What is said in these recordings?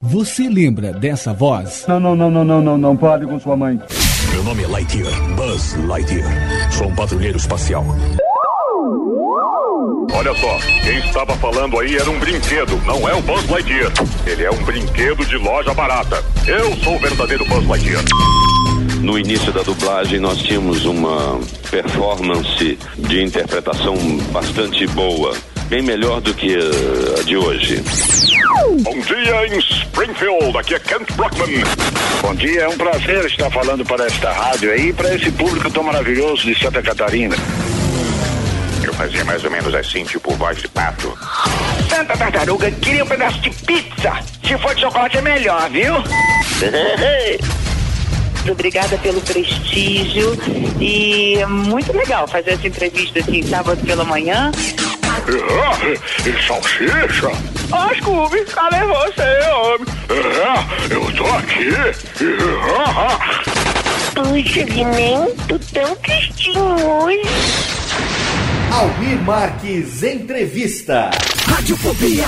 Você lembra dessa voz? Não, não, não, não, não, não, não pode com sua mãe. Meu nome é Lightyear, Buzz Lightyear. Sou um patrulheiro espacial. Olha só, quem estava falando aí era um brinquedo, não é o Buzz Lightyear. Ele é um brinquedo de loja barata. Eu sou o verdadeiro Buzz Lightyear. No início da dublagem, nós tínhamos uma performance de interpretação bastante boa, bem melhor do que a de hoje. Bom dia em Springfield, aqui é Kent Brockman. Bom dia, é um prazer estar falando para esta rádio aí, para esse público tão maravilhoso de Santa Catarina. Eu fazia mais ou menos assim, tipo voz de pato. Santa Tartaruga queria um pedaço de pizza. Se for de chocolate é melhor, viu? Obrigada pelo prestígio e é muito legal fazer essa entrevista assim, sábado pela manhã. É, e salsicha? Ó, Scooby, cadê você, homem? É, eu tô aqui. Puxa, tô tão tristinho hoje. Almir Marques Entrevista. Radiofobia.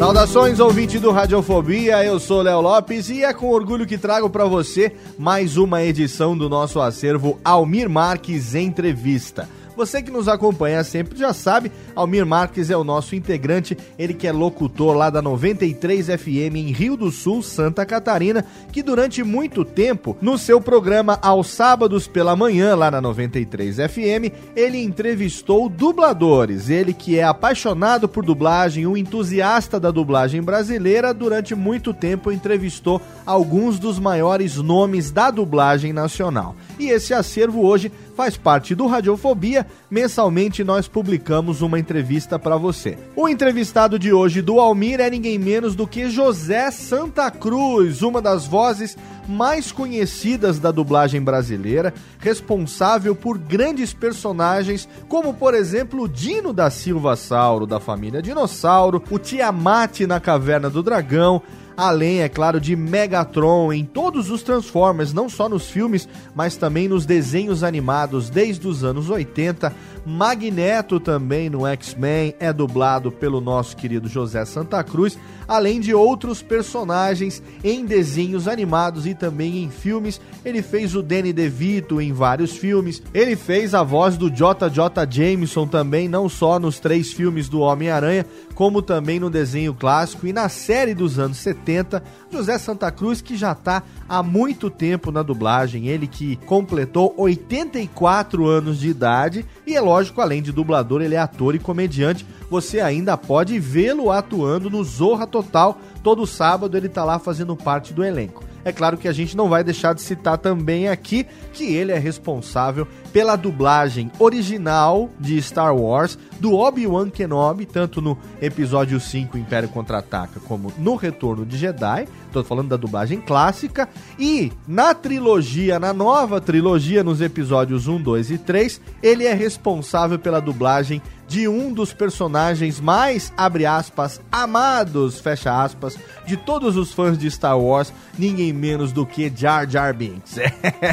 Saudações, ouvinte do Radiofobia, eu sou Léo Lopes e é com orgulho que trago para você mais uma edição do nosso acervo Almir Marques Entrevista. Você que nos acompanha sempre já sabe, Almir Marques é o nosso integrante, ele que é locutor lá da 93 FM em Rio do Sul, Santa Catarina, que durante muito tempo, no seu programa aos sábados pela manhã, lá na 93 FM, ele entrevistou dubladores. Ele que é apaixonado por dublagem, um entusiasta da dublagem brasileira, durante muito tempo entrevistou alguns dos maiores nomes da dublagem nacional. E esse acervo hoje faz parte do Radiofobia. Mensalmente nós publicamos uma entrevista para você. O entrevistado de hoje do Almir é ninguém menos do que José Santa Cruz, uma das vozes mais conhecidas da dublagem brasileira, responsável por grandes personagens, como por exemplo o Dino da Silva Sauro, da família Dinossauro, o Tiamat na Caverna do Dragão, além, é claro, de Megatron em todos os Transformers, não só nos filmes, mas também nos desenhos animados desde os anos 80. Magneto também no X-Men é dublado pelo nosso querido José Santa Cruz, além de outros personagens em desenhos animados e também em filmes. Ele fez o Danny DeVito em vários filmes. Ele fez a voz do JJ Jameson também, não só nos três filmes do Homem-Aranha, como também no desenho clássico e na série dos anos 70. José Santa Cruz, que já está há muito tempo na dublagem, ele que completou 84 anos de idade e é lógico, além de dublador, ele é ator e comediante. Você ainda pode vê-lo atuando no Zorra Total. Todo sábado ele tá lá fazendo parte do elenco. É claro que a gente não vai deixar de citar também aqui que ele é responsável pela dublagem original de Star Wars do Obi-Wan Kenobi, tanto no episódio 5 Império Contra-Ataca como no Retorno de Jedi. Tô falando da dublagem clássica e na trilogia, na nova trilogia nos episódios 1, 2 e 3, ele é responsável pela dublagem de um dos personagens mais, abre aspas, amados, fecha aspas, de todos os fãs de Star Wars, ninguém menos do que Jar Jar Binks.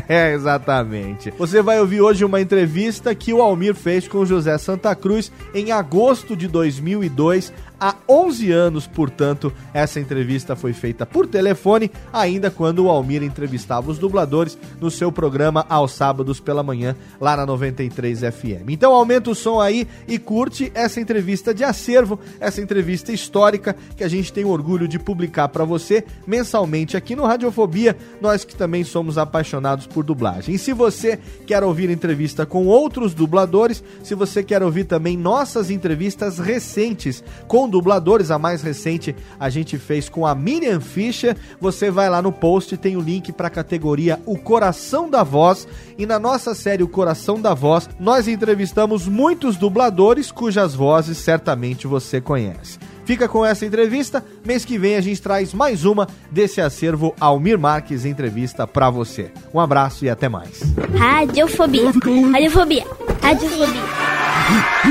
É, exatamente. Você vai ouvir hoje uma entrevista que o Almir fez com José Santa Cruz em agosto de 2002, há 11 anos, portanto, essa entrevista foi feita por telefone, ainda quando o Almir entrevistava os dubladores no seu programa aos sábados pela manhã, lá na 93 FM. Então aumenta o som aí e curte essa entrevista de acervo, essa entrevista histórica que a gente tem orgulho de publicar para você mensalmente aqui no Radiofobia, nós que também somos apaixonados por dublagem. E se você quer ouvir entrevista com outros dubladores, se você quer ouvir também nossas entrevistas recentes com dubladores. A mais recente a gente fez com a Miriam Fischer. Você vai lá no post, tem o link para a categoria O Coração da Voz. E na nossa série O Coração da Voz, nós entrevistamos muitos dubladores cujas vozes certamente você conhece. Fica com essa entrevista. Mês que vem a gente traz mais uma desse acervo Almir Marques Entrevista para você. Um abraço e até mais. Radiofobia. Radiofobia. Radiofobia. Radiofobia.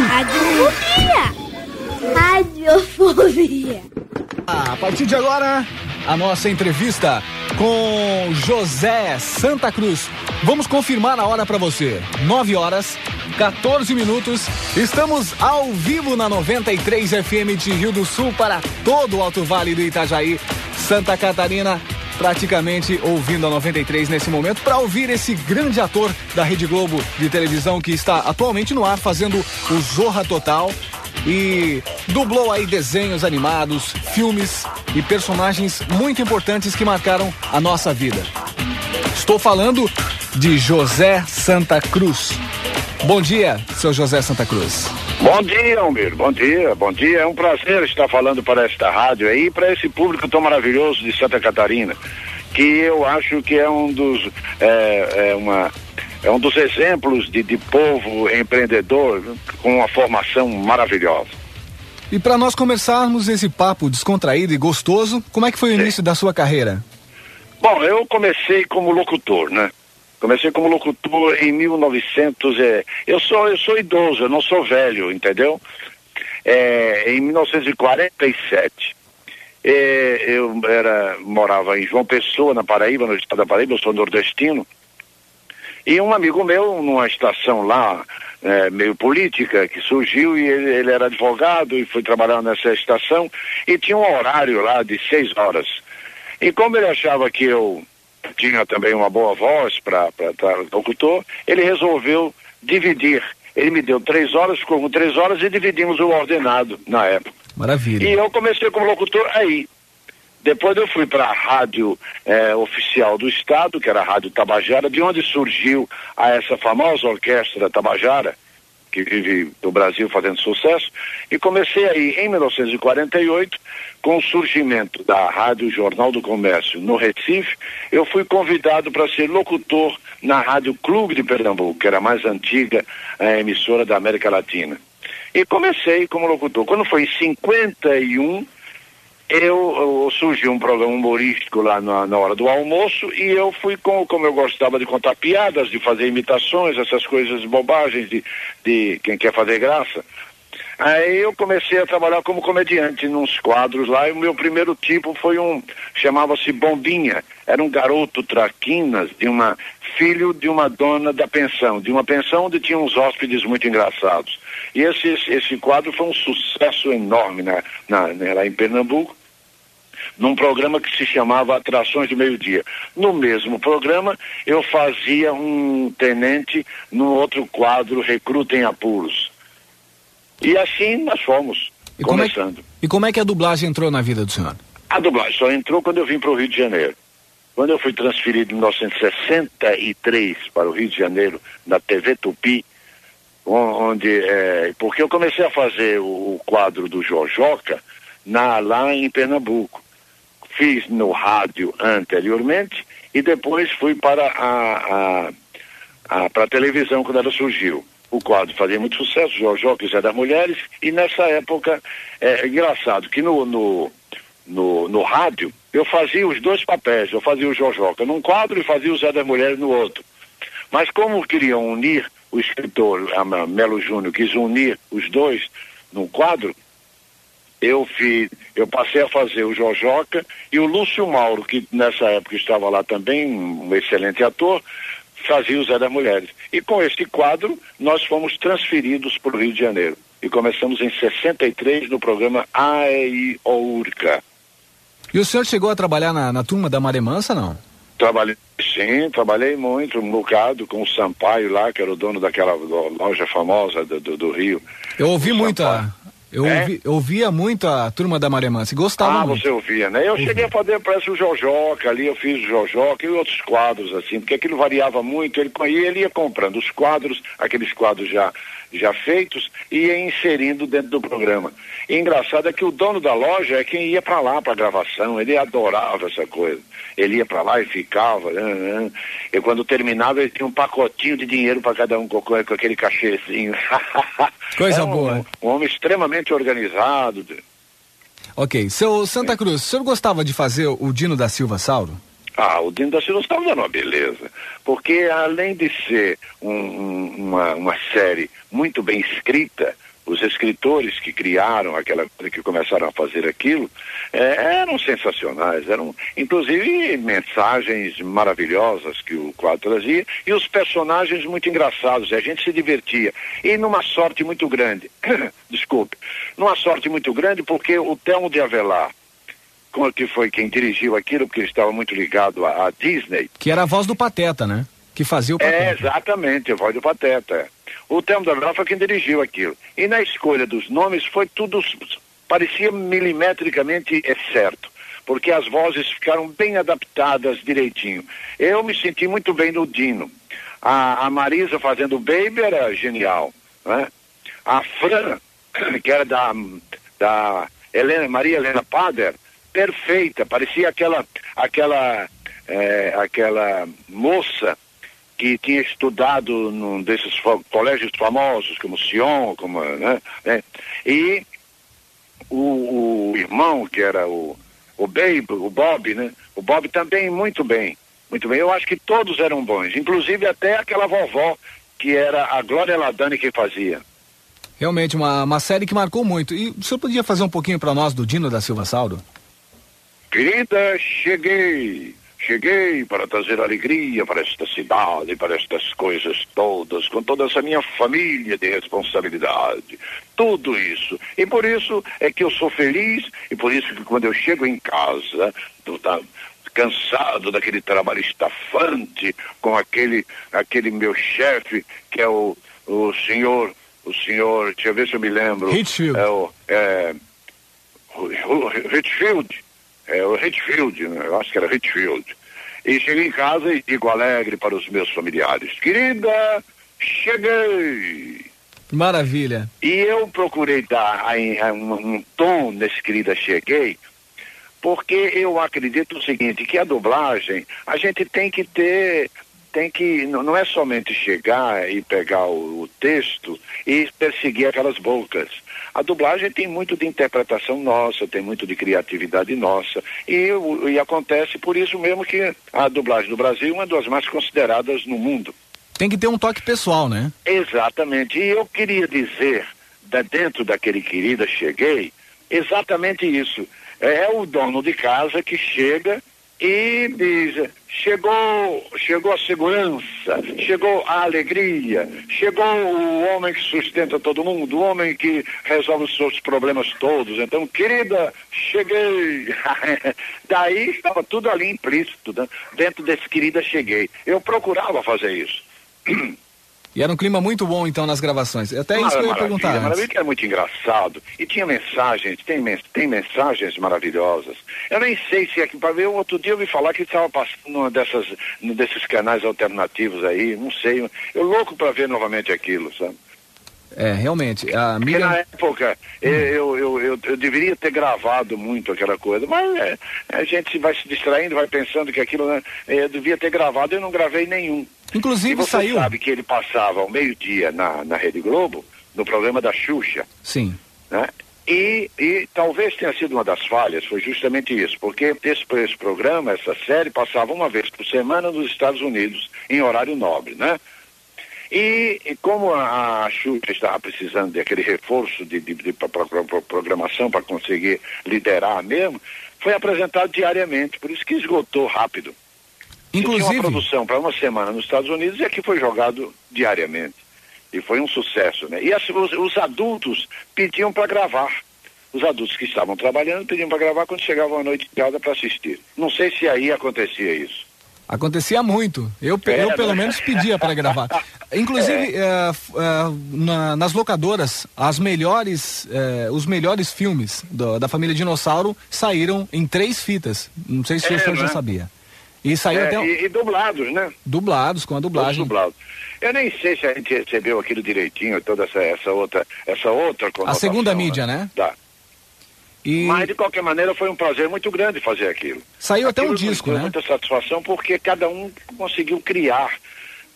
Radiofobia. A partir de agora, a nossa entrevista com José Santa Cruz. Vamos confirmar a hora para você. 9 horas 14 minutos. Estamos ao vivo na 93 FM de Rio do Sul para todo o Alto Vale do Itajaí, Santa Catarina. Praticamente ouvindo a 93 nesse momento para ouvir esse grande ator da Rede Globo de televisão que está atualmente no ar fazendo o Zorra Total e dublou aí desenhos animados, filmes e personagens muito importantes que marcaram a nossa vida. Estou falando de José Santa Cruz. Bom dia, seu José Santa Cruz. Bom dia, Almir. Bom dia, bom dia. É um prazer estar falando para esta rádio aí, para esse público tão maravilhoso de Santa Catarina, que eu acho que é um dos é, é uma é um dos exemplos de, de povo empreendedor com uma formação maravilhosa. E para nós começarmos esse papo descontraído e gostoso, como é que foi o Sim. início da sua carreira? Bom, eu comecei como locutor, né? Comecei como locutor em 1900. É, eu sou eu sou idoso, eu não sou velho, entendeu? É, em 1947. É, eu era morava em João Pessoa, na Paraíba, no estado da Paraíba. Eu sou nordestino. E um amigo meu, numa estação lá, é, meio política, que surgiu e ele, ele, era advogado e foi trabalhar nessa estação e tinha um horário lá de seis horas. E como ele achava que eu tinha também uma boa voz para locutor, ele resolveu dividir. Ele me deu três horas, ficou com três horas e dividimos o ordenado na época. Maravilha. E eu comecei como locutor aí. Depois eu fui para a rádio eh, oficial do Estado, que era a Rádio Tabajara, de onde surgiu a essa famosa orquestra Tabajara, que vive no Brasil fazendo sucesso, e comecei aí em 1948, com o surgimento da Rádio Jornal do Comércio no Recife, eu fui convidado para ser locutor na Rádio Clube de Pernambuco, que era a mais antiga a emissora da América Latina. E comecei como locutor. Quando foi em 51, eu, eu surgiu um programa humorístico lá na, na, hora do almoço e eu fui com, como eu gostava de contar piadas, de fazer imitações, essas coisas bobagens de, de quem quer fazer graça. Aí eu comecei a trabalhar como comediante nos quadros lá e o meu primeiro tipo foi um, chamava-se Bombinha, era um garoto traquinas de uma, filho de uma dona da pensão, de uma pensão onde tinha uns hóspedes muito engraçados. E esse, esse, esse quadro foi um sucesso enorme na, na, né, lá em Pernambuco num programa que se chamava Atrações do Meio-Dia. No mesmo programa, eu fazia um tenente no outro quadro, Recruta em Apuros. E assim nós fomos e começando. Como é, e como é que a dublagem entrou na vida do senhor? A dublagem só entrou quando eu vim para o Rio de Janeiro. Quando eu fui transferido em 1963 para o Rio de Janeiro, na TV Tupi, onde é, porque eu comecei a fazer o, o quadro do Jojoca na, lá em Pernambuco. Fiz no rádio anteriormente e depois fui para a, a, a, para a televisão quando ela surgiu o quadro fazia muito sucesso, Jojo, que é das mulheres, e nessa época, é, é engraçado que no, no, no, no, rádio eu fazia os dois papéis, eu fazia o Jojoca num quadro e fazia o Zé das Mulheres no outro. Mas como queriam unir, o escritor Melo Júnior quis unir os dois num quadro, eu fiz, eu passei a fazer o Jojoca e o Lúcio Mauro, que nessa época estava lá também, um excelente ator, fazia o Zé das Mulheres. E com este quadro, nós fomos transferidos para o Rio de Janeiro. E começamos em 63 no programa AI Ourca. E o senhor chegou a trabalhar na, na turma da Maré Mansa, não? Trabalhei, sim, trabalhei muito, um bocado com o Sampaio lá, que era o dono daquela loja famosa do, do, do Rio. Eu ouvi muito a, Eu, É? ouvi- eu ouvia muito a turma da Maria Mansa e gostava Ah, muito. você ouvia, né? Eu cheguei a fazer, parece o Jojoca ali, eu fiz o Jojoca e outros quadros, assim, porque aquilo variava muito, ele, e ele ia comprando os quadros, aqueles quadros já, já feitos, e ia inserindo dentro do programa. E engraçado é que o dono da loja é quem ia para lá para gravação, ele adorava essa coisa. Ele ia para lá e ficava, né, né. e quando terminava ele tinha um pacotinho de dinheiro para cada um com, com aquele cachezinho. Coisa Era um- boa. Um homem extremamente organizado. Ok, seu Santa Cruz, o senhor gostava de fazer o Dino da Silva Sauro? Ah, o Dino da estava dando uma beleza. Porque além de ser um- um- uma, uma série muito bem escrita, os escritores que criaram aquela que começaram a fazer aquilo, eh, eram sensacionais, eram inclusive mensagens maravilhosas que o quadro trazia e os personagens muito engraçados, a gente se divertia. E numa sorte muito grande, desculpe, numa sorte muito grande porque o Telmo de Avelar, que foi quem dirigiu aquilo, porque ele estava muito ligado à, à Disney. Que era a voz do Pateta, né? Que fazia o Pateta. É, exatamente, a voz do Pateta. é. O Telmo da Avelar foi quem dirigiu aquilo. E na escolha dos nomes foi tudo, parecia milimetricamente é certo. Porque as vozes ficaram bem adaptadas direitinho. Eu me senti muito bem no Dino. A, a Marisa fazendo o Baby era genial. Né? A Fran, que era da, da Helena, Maria Helena Pader, perfeita. Parecia aquela, aquela, eh, aquela moça que tinha estudado num desses colégios famosos, como Sion, como, né, né? E o, o irmão, que era o, o Babe, o Bob, né? O Bob também muito bem, muito bem. Eu acho que todos eram bons, inclusive até aquela vovó, que era a Glória Ladani que fazia. Realmente, uma, uma série que marcou muito. E o senhor podia fazer um pouquinho pra nós do Dino da Silva Sauro? Querida, cheguei. Cheguei para trazer alegria para esta cidade, para estas coisas todas, com toda essa minha família de responsabilidade. Tudo isso. E por isso é que eu sou feliz, e por isso que quando eu chego em casa, do- da- cansado daquele trabalho estafante, com aquele, aquele meu chefe, que é o, o senhor, o senhor, deixa eu ver se eu me lembro. Hitchfield. É o, é, o, o Hitchfield. É o Hitchfield, né? eu acho que era Hitchfield. E cheguei em casa e digo alegre para os meus familiares: Querida, cheguei! Maravilha. E eu procurei dar um, um tom nesse querida cheguei, porque eu acredito o seguinte, que a dublagem, a gente tem que ter, tem que, não é somente chegar e pegar o, o texto e perseguir aquelas bocas. A dublagem tem muito de interpretação nossa, tem muito de criatividade nossa. E, e acontece por isso mesmo que a dublagem do Brasil é uma das mais consideradas no mundo. Tem que ter um toque pessoal, né? Exatamente. E eu queria dizer, da dentro daquele querida cheguei, exatamente isso. É o dono de casa que chega e diz: chegou, chegou a segurança, chegou a alegria, chegou o homem que sustenta todo mundo, o homem que resolve os seus problemas todos. Então, querida, cheguei. Daí estava tudo ali implícito, né? dentro desse querida cheguei. Eu procurava fazer isso. E era um clima muito bom, então, nas gravações. Até isso que eu ia perguntar antes. Maravilha, que era muito engraçado. E tinha mensagens, tem, men- tem mensagens maravilhosas. Eu nem sei se aqui para ver, outro dia eu ouvi falar que estava passando numa dessas, num desses canais alternativos aí, não sei. Eu louco para ver novamente aquilo, sabe? É, realmente. A Porque Miriam... na época eu, eu, eu, eu, eu deveria ter gravado muito aquela coisa, mas é, a gente vai se distraindo, vai pensando que aquilo, né, eu devia ter gravado, eu não gravei nenhum. Inclusive e você saiu. sabe que ele passava ao meio-dia na, na Rede Globo, no programa da Xuxa, Sim. né? E, e talvez tenha sido uma das falhas, foi justamente isso, porque esse, esse programa, essa série, passava uma vez por semana nos Estados Unidos, em horário nobre, né? E, e como a, a Xuxa estava precisando daquele reforço de, de, de pra- programação para conseguir liderar mesmo, foi apresentado diariamente, por isso que esgotou rápido. Você tinha Inclusive- uma produção para uma semana nos Estados Unidos e aqui foi jogado diariamente. E foi um sucesso, né? E assim, os, os adultos pediam para gravar. Os adultos que estavam trabalhando pediam para gravar quando chegavam à noite de casa para assistir. Não sei se aí acontecia isso. Acontecia muito. Eu, É, eu pelo né? menos pedia para gravar. Inclusive, é, f- é, na- nas locadoras, as melhores, é, os melhores filmes do- da família Dinossauro saíram em três fitas. Não sei se É, o senhor já né? sabia. E saiu É, até um- e, e dublados, né? dublados, com a Todos dublagem. dublados. Eu nem sei se a gente recebeu aquilo direitinho, toda essa, essa outra, essa outra A segunda mídia, né? Tá. E Mas de qualquer maneira foi um prazer muito grande fazer aquilo. saiu até um Aquilo disco, né? muita satisfação porque cada um conseguiu criar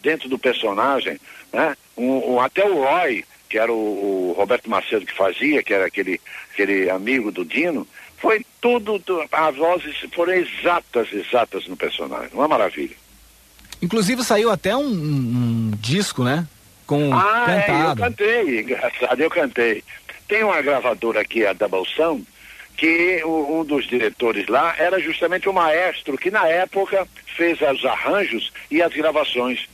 dentro do personagem, né? Um, um- até o Roy, que era o, o Roberto Macedo que fazia, que era aquele, aquele amigo do Dino, foi tudo, tu- as vozes foram exatas, exatas no personagem. Uma maravilha. Inclusive saiu até um, um- disco, né? Com Ah, é, eu cantado. cantei, engraçado, eu cantei. Tem uma gravadora aqui, a Double Sound, que um dos diretores lá era justamente o maestro que na época fez os arranjos e as gravações.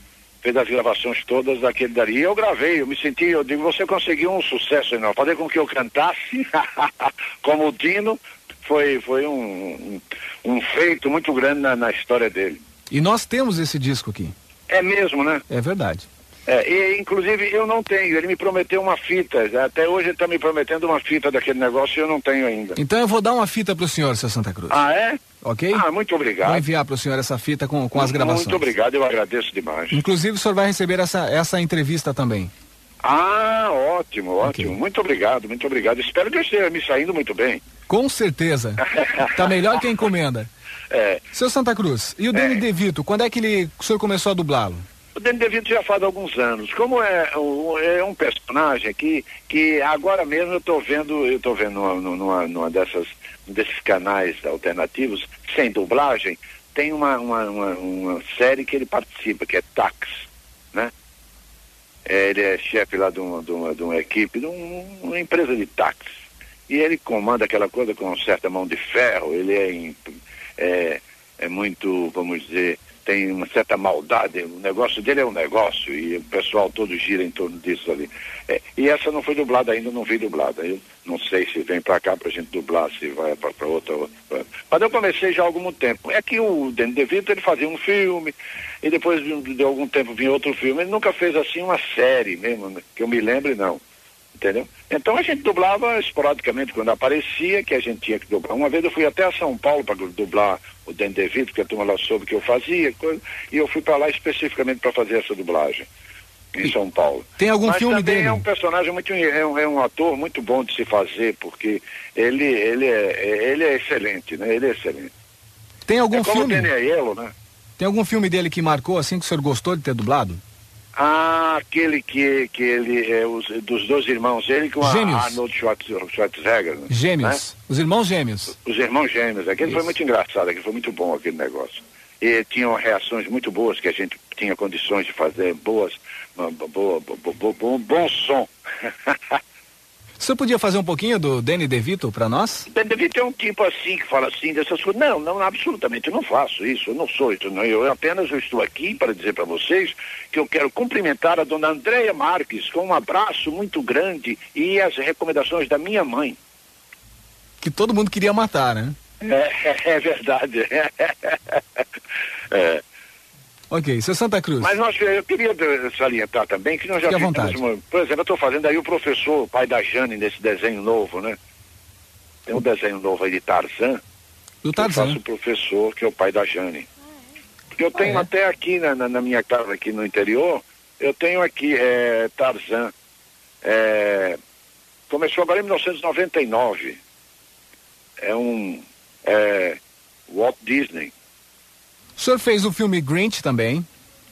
Fez as gravações todas daquele dali. E eu gravei, eu me senti, eu digo, você conseguiu um sucesso enorme. Fazer com que eu cantasse como o Dino foi, foi um, um, feito muito grande na, na história dele. E nós temos esse disco aqui. É mesmo, né? É verdade. É, e inclusive eu não tenho, ele me prometeu uma fita, até hoje ele está me prometendo uma fita daquele negócio e eu não tenho ainda. Então eu vou dar uma fita pro senhor, seu Santa Cruz. Ah, é? Ok? Ah, muito obrigado. Vou enviar pro senhor essa fita com, com as gravações. Muito obrigado, eu agradeço demais. Inclusive o senhor vai receber essa, essa entrevista também. Ah, ótimo, ótimo. Muito obrigado, muito obrigado. Espero que eu esteja me saindo muito bem. Com certeza. tá melhor que a encomenda. É. Seu Santa Cruz, e o Danny DeVito, quando é que ele, o senhor começou a dublá-lo? O Danny DeVito já faz alguns anos. Como é, é um personagem que, que agora mesmo eu estou vendo, eu tô vendo numa, numa, numa dessas, desses canais alternativos, sem dublagem, tem uma, uma, uma, uma série que ele participa, que é Tax, né? É, ele é chefe lá de uma, de uma, de uma equipe, de um- uma empresa de táxi. E ele comanda aquela coisa com certa mão de ferro, ele é, é, é muito, vamos dizer, tem uma certa maldade, o negócio dele é um negócio e o pessoal todo gira em torno disso ali. É, e essa não foi dublada ainda, não vi dublada. Eu não sei se vem pra cá pra gente dublar, se vai pra outra, outra. Mas eu comecei já há algum tempo. É que o Danny DeVito, ele fazia um filme, e depois de, algum tempo vinha outro filme. Ele nunca fez assim uma série mesmo, que eu me lembre, não. Entendeu? Então a gente dublava esporadicamente quando aparecia que a gente tinha que dublar. Uma vez eu fui até São Paulo para dublar o Dan DeVito, porque a turma lá soube que eu fazia, coisa, e eu fui para lá especificamente para fazer essa dublagem em São Paulo. Tem algum Mas filme também dele? é um personagem muito é um, é um ator muito bom de se fazer, porque ele ele é ele é excelente, né? Ele é excelente. Tem algum é como filme? o Danny Aiello, né? Tem algum filme dele que marcou assim que o senhor gostou de ter dublado? Ah, aquele que, que ele é os, dos dois irmãos, ele com a Gêmeos. Arnold Schwarz- Schwarzenegger. né? Gêmeos. Os irmãos gêmeos. Os irmãos gêmeos. Aquele foi muito engraçado, aquele foi muito bom aquele negócio. E tinham reações muito boas que a gente tinha condições de fazer, boas, boa, bo- bo- bo- bom, bom som. Senhor podia fazer um pouquinho do Danny DeVito para nós? Deve ter um tipo assim que fala assim dessas coisas. Não, não, absolutamente, eu não faço isso, eu não sou isso. Não. Eu apenas eu estou aqui para dizer para vocês que eu quero cumprimentar a dona Andréia Marques com um abraço muito grande e as recomendações da minha mãe. Que todo mundo queria matar, né? É, é verdade. É. Ok, seu Santa Cruz. Mas nós, eu queria salientar também que nós já Fique vontade. uma, por exemplo, eu estou fazendo aí o professor, o pai da Jane, nesse desenho novo, né? Tem um desenho novo aí de Tarzan. Do que Eu Tarzan. faço o professor, que é o pai da Jane. Porque eu tenho é? até aqui na, na, na minha casa, aqui no interior, eu tenho aqui é, Tarzan. É, começou agora em 1999. É um é, Walt Disney. O senhor fez o filme Grinch também,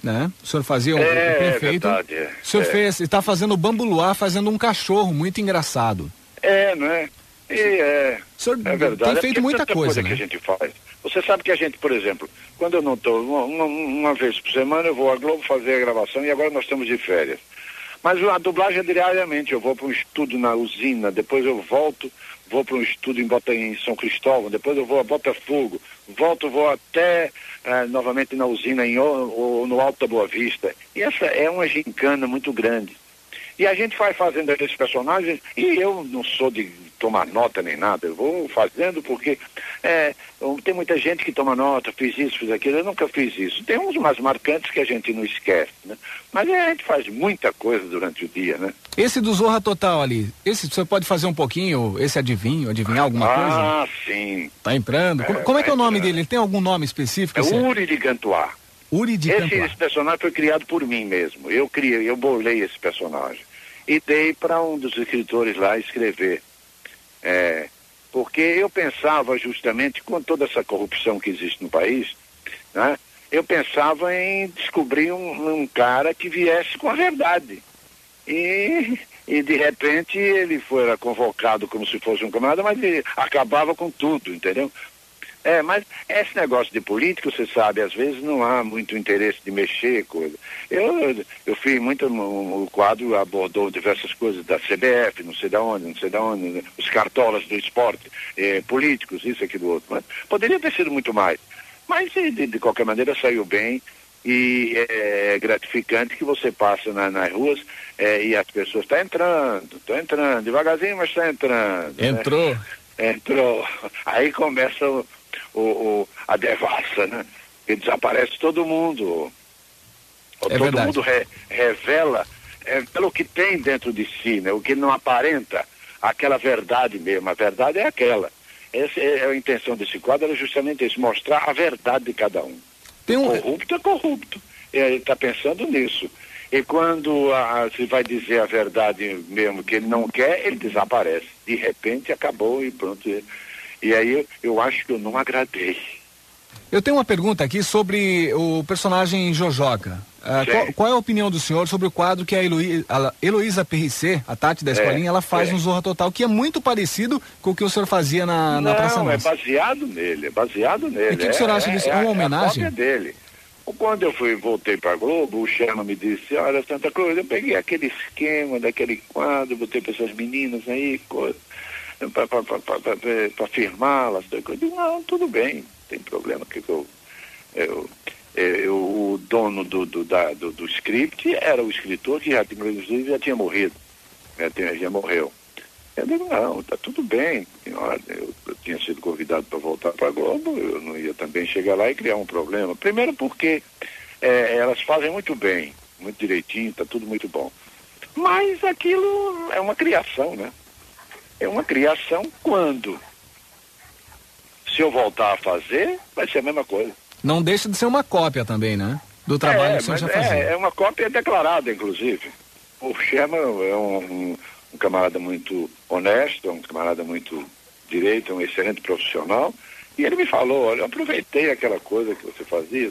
né? O senhor fazia o, É, o prefeito. verdade, é. O senhor É. fez, está fazendo o Bambu Luar, fazendo um cachorro muito engraçado. É, não é? E é, senhor é verdade. tem É feito porque muita coisa, que né? a gente faz. Você sabe que a gente, por exemplo, quando eu não estou, uma, uma, vez por semana eu vou à Globo fazer a gravação e agora nós estamos de férias. Mas a dublagem é diariamente, eu vou para um estúdio na usina, depois eu volto, vou para um estúdio em, Bota, em São Cristóvão, depois eu vou a Botafogo, volto, vou até eh, novamente na usina em, O- ou no Alto da Boa Vista. E essa é uma gincana muito grande. E a gente vai fazendo aqueles personagens, e eu não sou de tomar nota nem nada, eu vou fazendo porque é, tem muita gente que toma nota, fiz isso, fiz aquilo, eu nunca fiz isso. Tem uns mais marcantes que a gente não esquece, né? Mas é, a gente faz muita coisa durante o dia, né? Esse do Zorra Total ali, esse você pode fazer um pouquinho, esse adivinho, adivinhar alguma ah, coisa? Ah, sim. Tá entrando. É, como, como é que é o nome dele? Ele tem algum nome específico? É assim? Uri de Gantuá. Uri de esse, esse personagem foi criado por mim mesmo. Eu criei, eu bolei esse personagem. E dei para um dos escritores lá escrever. É, porque eu pensava justamente com toda essa corrupção que existe no país, né, eu pensava em descobrir um, um cara que viesse com a verdade. E, e de repente ele foi convocado como se fosse um camarada, mas ele acabava com tudo, entendeu? É, mas esse negócio de político, você sabe, às vezes não há muito interesse de mexer coisa. Eu, eu fiz muito, o quadro abordou diversas coisas da CBF, não sei da onde, não sei da onde, né? os cartolas do esporte, eh, políticos, isso, aquilo, outro. Mas poderia ter sido muito mais. Mas, de, de qualquer maneira, saiu bem e é gratificante que você passa na, nas ruas é, e as pessoas estão tá entrando, estão entrando, devagarzinho, mas está entrando. Entrou. Né? Entrou. Aí começa o, o, o, a devassa, né? Que desaparece todo mundo. É todo verdade. mundo re, revela é, pelo que tem dentro de si, né? O que não aparenta aquela verdade mesmo. A verdade é aquela. Essa é a intenção desse quadro, era justamente isso, mostrar a verdade de cada um. Tem um... Corrupto é corrupto. Ele está pensando nisso. E quando a, se vai dizer a verdade mesmo que ele não quer, ele desaparece. De repente acabou e pronto. E aí eu, eu acho que eu não agradei. Eu tenho uma pergunta aqui sobre o personagem Jojoca. Uh, qual, qual, é a opinião do senhor sobre o quadro que a, Heloí, a Heloísa PRC, a Tati da Escolinha, é, ela faz é. no Zorra Total, que é muito parecido com o que o senhor fazia na, na Não, Praça Não, é baseado nele, é baseado nele. E o que, que o senhor acha disso? É, uma homenagem? É dele. Quando eu fui, voltei para Globo, o Chama me disse, olha, Santa Cruz, eu peguei aquele esquema daquele quadro, botei para essas meninas aí, para firmá-las. Eu digo, não, tudo bem, tem problema, que eu, eu, eu, o dono do, do, da, do, do, script era o escritor que já, inclusive, já tinha morrido, já, tinha, já morreu. Eu digo, não, está tudo bem. Eu, eu tinha sido convidado para voltar para a Globo, eu não ia também chegar lá e criar um problema. Primeiro porque é, elas fazem muito bem, muito direitinho, está tudo muito bom. Mas aquilo é uma criação, né? É uma criação quando? Se eu voltar a fazer, vai ser a mesma coisa. Não deixa de ser uma cópia também, né? Do trabalho é, que senhor já é, fazia. É uma cópia declarada, inclusive. O Chama é um, um camarada muito honesto, um camarada muito direito, um excelente profissional. E ele me falou, olha, eu aproveitei aquela coisa que você fazia.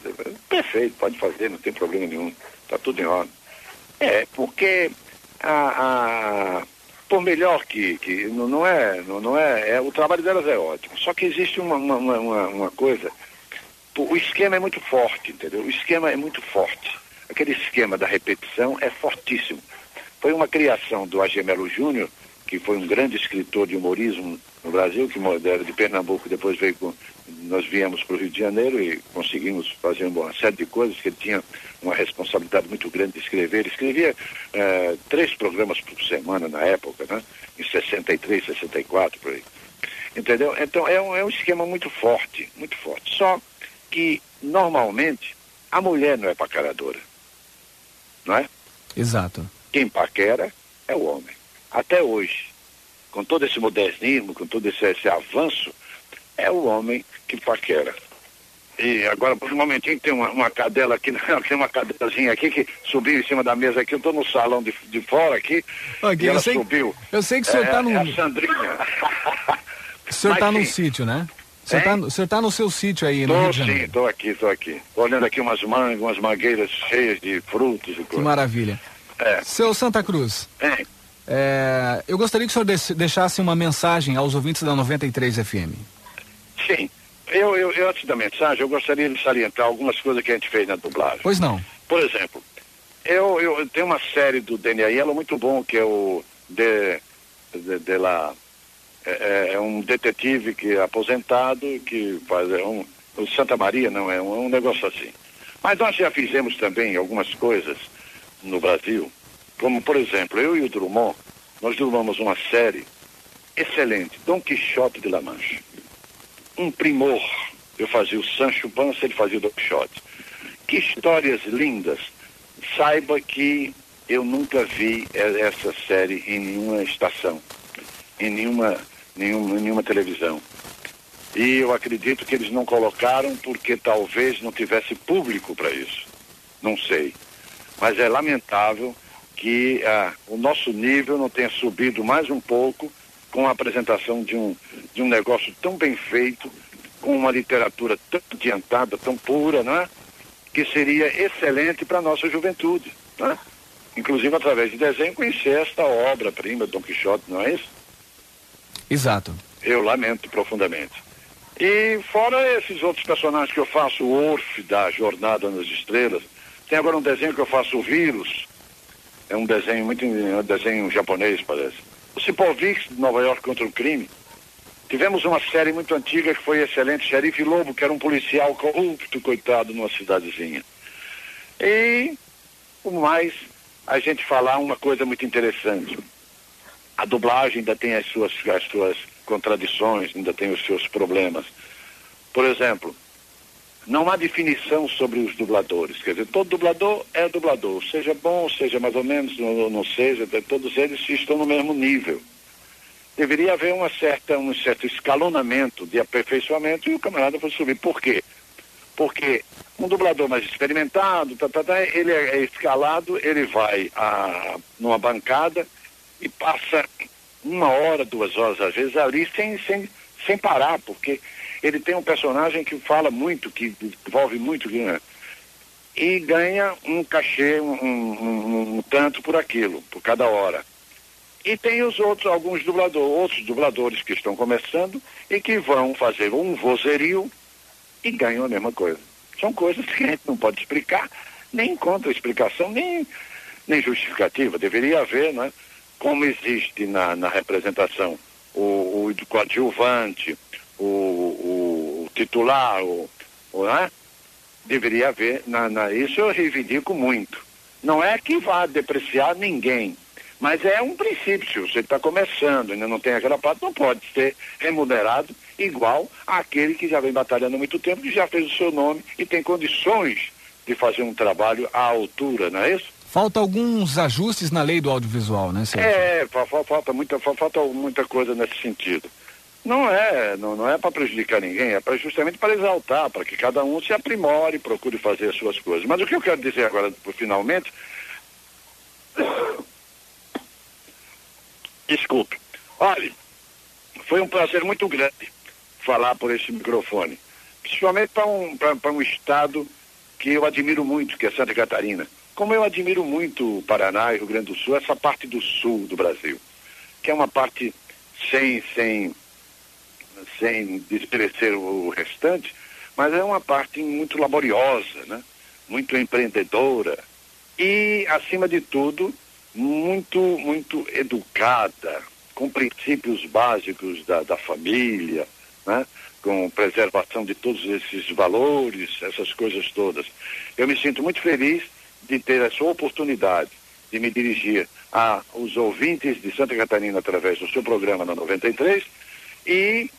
Perfeito, pode fazer, não tem problema nenhum. Está tudo em ordem. É, porque a, a, por melhor que, que não, é, não, é, é, o trabalho delas é ótimo. Só que existe uma, uma, uma, uma coisa, o esquema é muito forte, entendeu? O esquema é muito forte. Aquele esquema da repetição é fortíssimo. Foi uma criação do Agemelo Júnior, que foi um grande escritor de humorismo no Brasil, que era de Pernambuco, depois veio nós viemos para o Rio de Janeiro e conseguimos fazer uma série de coisas que ele tinha uma responsabilidade muito grande de escrever. Ele escrevia eh, três programas por semana na época, né? Em 63, 64, por aí. Entendeu? Então é um, é um esquema muito forte, muito forte. Só que normalmente a mulher não é pacaradora. Não é? Exato. Quem paquera é o homem. Até hoje, com todo esse modernismo, com todo esse, esse avanço, é o homem que paquera. E agora, por um momentinho, tem uma, uma cadela aqui, tem uma cadelazinha aqui que subiu em cima da mesa aqui. Eu estou no salão de, de fora aqui. Okay, e ela eu sei, subiu. Eu sei que o senhor está é, no. É a Sandrinha. o senhor está num sítio, né? O senhor, tá, o senhor tá no seu sítio aí, no tô, Rio de Janeiro? Sim, estou aqui, estou aqui. Tô olhando aqui umas mangas, umas mangueiras cheias de frutos e coisas. Que maravilha. É. Seu Santa Cruz. É. É, eu gostaria que o senhor deixasse uma mensagem aos ouvintes da 93 FM. Sim. Eu, eu, eu, antes da mensagem, eu gostaria de salientar algumas coisas que a gente fez na dublagem. Pois não. Por exemplo, eu, eu tenho uma série do DNA Yellow muito bom, que é o de, de, de la, é, é, um detetive que é aposentado, que faz é um, o Santa Maria, não, é um, é um negócio assim. Mas nós já fizemos também algumas coisas no Brasil Como, por exemplo, eu e o Drummond, nós dublamos uma série excelente, Dom Quixote de La Mancha. Um primor. Eu fazia o Sancho Panza, ele fazia o Dom Quixote. Que histórias lindas. Saiba que eu nunca vi essa série em nenhuma estação, em nenhuma, nenhuma, nenhuma televisão. E eu acredito que eles não colocaram porque talvez não tivesse público para isso. Não sei. Mas é lamentável que ah, o nosso nível não tenha subido mais um pouco com a apresentação de um, de um negócio tão bem feito, com uma literatura tão adiantada, tão pura, né? que seria excelente para a nossa juventude. Né? Inclusive, através de desenho, conhecer esta obra-prima, Dom Quixote, não é isso? Exato. Eu lamento profundamente. E fora esses outros personagens que eu faço, o Orf da Jornada nas Estrelas, tem agora um desenho que eu faço, o Vírus. É um desenho muito, é um desenho japonês, parece. O Cipovics de Nova York contra o crime. Tivemos uma série muito antiga que foi excelente, Xerife Lobo, que era um policial corrupto, coitado, numa cidadezinha. E, o mais, a gente falar uma coisa muito interessante. A dublagem ainda tem as suas, as suas contradições, ainda tem os seus problemas. Por exemplo, não há definição sobre os dubladores. Quer dizer, todo dublador é dublador, seja bom, seja mais ou menos, não, não seja, todos eles estão no mesmo nível. Deveria haver uma certa, um certo escalonamento de aperfeiçoamento e o camarada foi subir. Por quê? Porque um dublador mais experimentado, tá, tá, tá, ele é, é escalado, ele vai a, numa bancada e passa uma hora, duas horas às vezes ali sem, sem, sem parar, porque ele tem um personagem que fala muito, que envolve muito, né? e ganha um cachê, um, um, um, tanto por aquilo, por cada hora. E tem os outros, alguns dubladores, outros dubladores que estão começando e que vão fazer um vozerio e ganham a mesma coisa. São coisas que a gente não pode explicar, nem encontra explicação, nem, nem justificativa. Deveria haver, né? Como existe na, na representação o, o coadjuvante, o, o, titular, o, o, né? deveria haver, na, na, isso eu reivindico muito. Não é que vá depreciar ninguém, mas é um princípio, se você está começando, ainda não tem aquela parte, não pode ser remunerado igual àquele que já vem batalhando há muito tempo, que já fez o seu nome e tem condições de fazer um trabalho à altura, não é isso? Falta alguns ajustes na lei do audiovisual, né, Sérgio? É, falta muita, falta muita coisa nesse sentido. Não é, não, não é para prejudicar ninguém, é pra, justamente para exaltar, para que cada um se aprimore, procure fazer as suas coisas. Mas o que eu quero dizer agora, finalmente, desculpe, olha, foi um prazer muito grande falar por esse microfone, principalmente para um, um estado que eu admiro muito, que é Santa Catarina. Como eu admiro muito o Paraná e o Rio Grande do Sul, essa parte do sul do Brasil, que é uma parte sem, sem sem desperecer o restante, mas é uma parte muito laboriosa, né? muito empreendedora e, acima de tudo, muito, muito educada, com princípios básicos da, da família, né? com preservação de todos esses valores, essas coisas todas. Eu me sinto muito feliz de ter essa oportunidade de me dirigir aos ouvintes de Santa Catarina através do seu programa na 93 e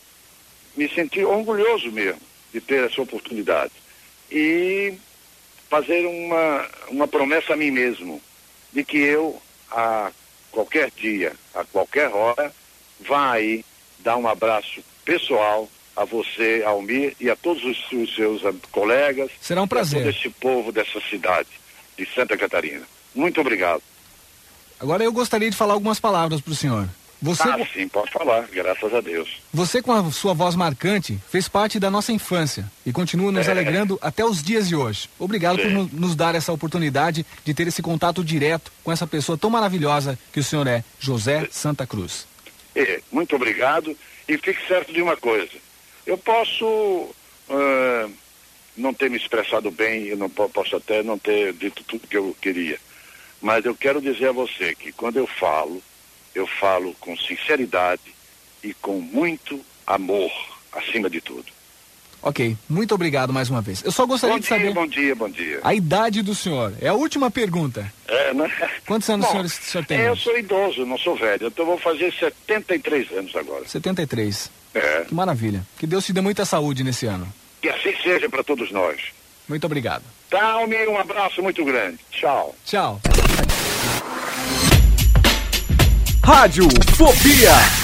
me senti orgulhoso mesmo de ter essa oportunidade. E fazer uma, uma promessa a mim mesmo, de que eu, a qualquer dia, a qualquer hora, vá aí dar um abraço pessoal a você, Almir, e a todos os, os seus colegas. Será um prazer. A todo esse povo dessa cidade, de Santa Catarina. Muito obrigado. Agora eu gostaria de falar algumas palavras para o senhor. Você... Ah, sim, pode falar, graças a Deus. Você, com a sua voz marcante, fez parte da nossa infância e continua nos é. alegrando até os dias de hoje. Obrigado sim. por nos dar essa oportunidade de ter esse contato direto com essa pessoa tão maravilhosa que o senhor é, José Santa Cruz. É, muito obrigado e fique certo de uma coisa. Eu posso uh, não ter me expressado bem, eu não posso até não ter dito tudo que eu queria. Mas eu quero dizer a você que quando eu falo, eu falo com sinceridade e com muito amor, acima de tudo. Ok, muito obrigado mais uma vez. Eu só gostaria bom de dia, saber bom dia, bom dia. a idade do senhor. É a última pergunta. É, né? Quantos anos Bom, o senhor, o senhor tem? Eu sou idoso, não sou velho. Então eu vou fazer 73 anos agora. 73. É. Que maravilha. Que Deus te dê muita saúde nesse ano. Que assim seja para todos nós. Muito obrigado. Almir, um abraço muito grande. Tchau. Tchau. Rádio Fobia.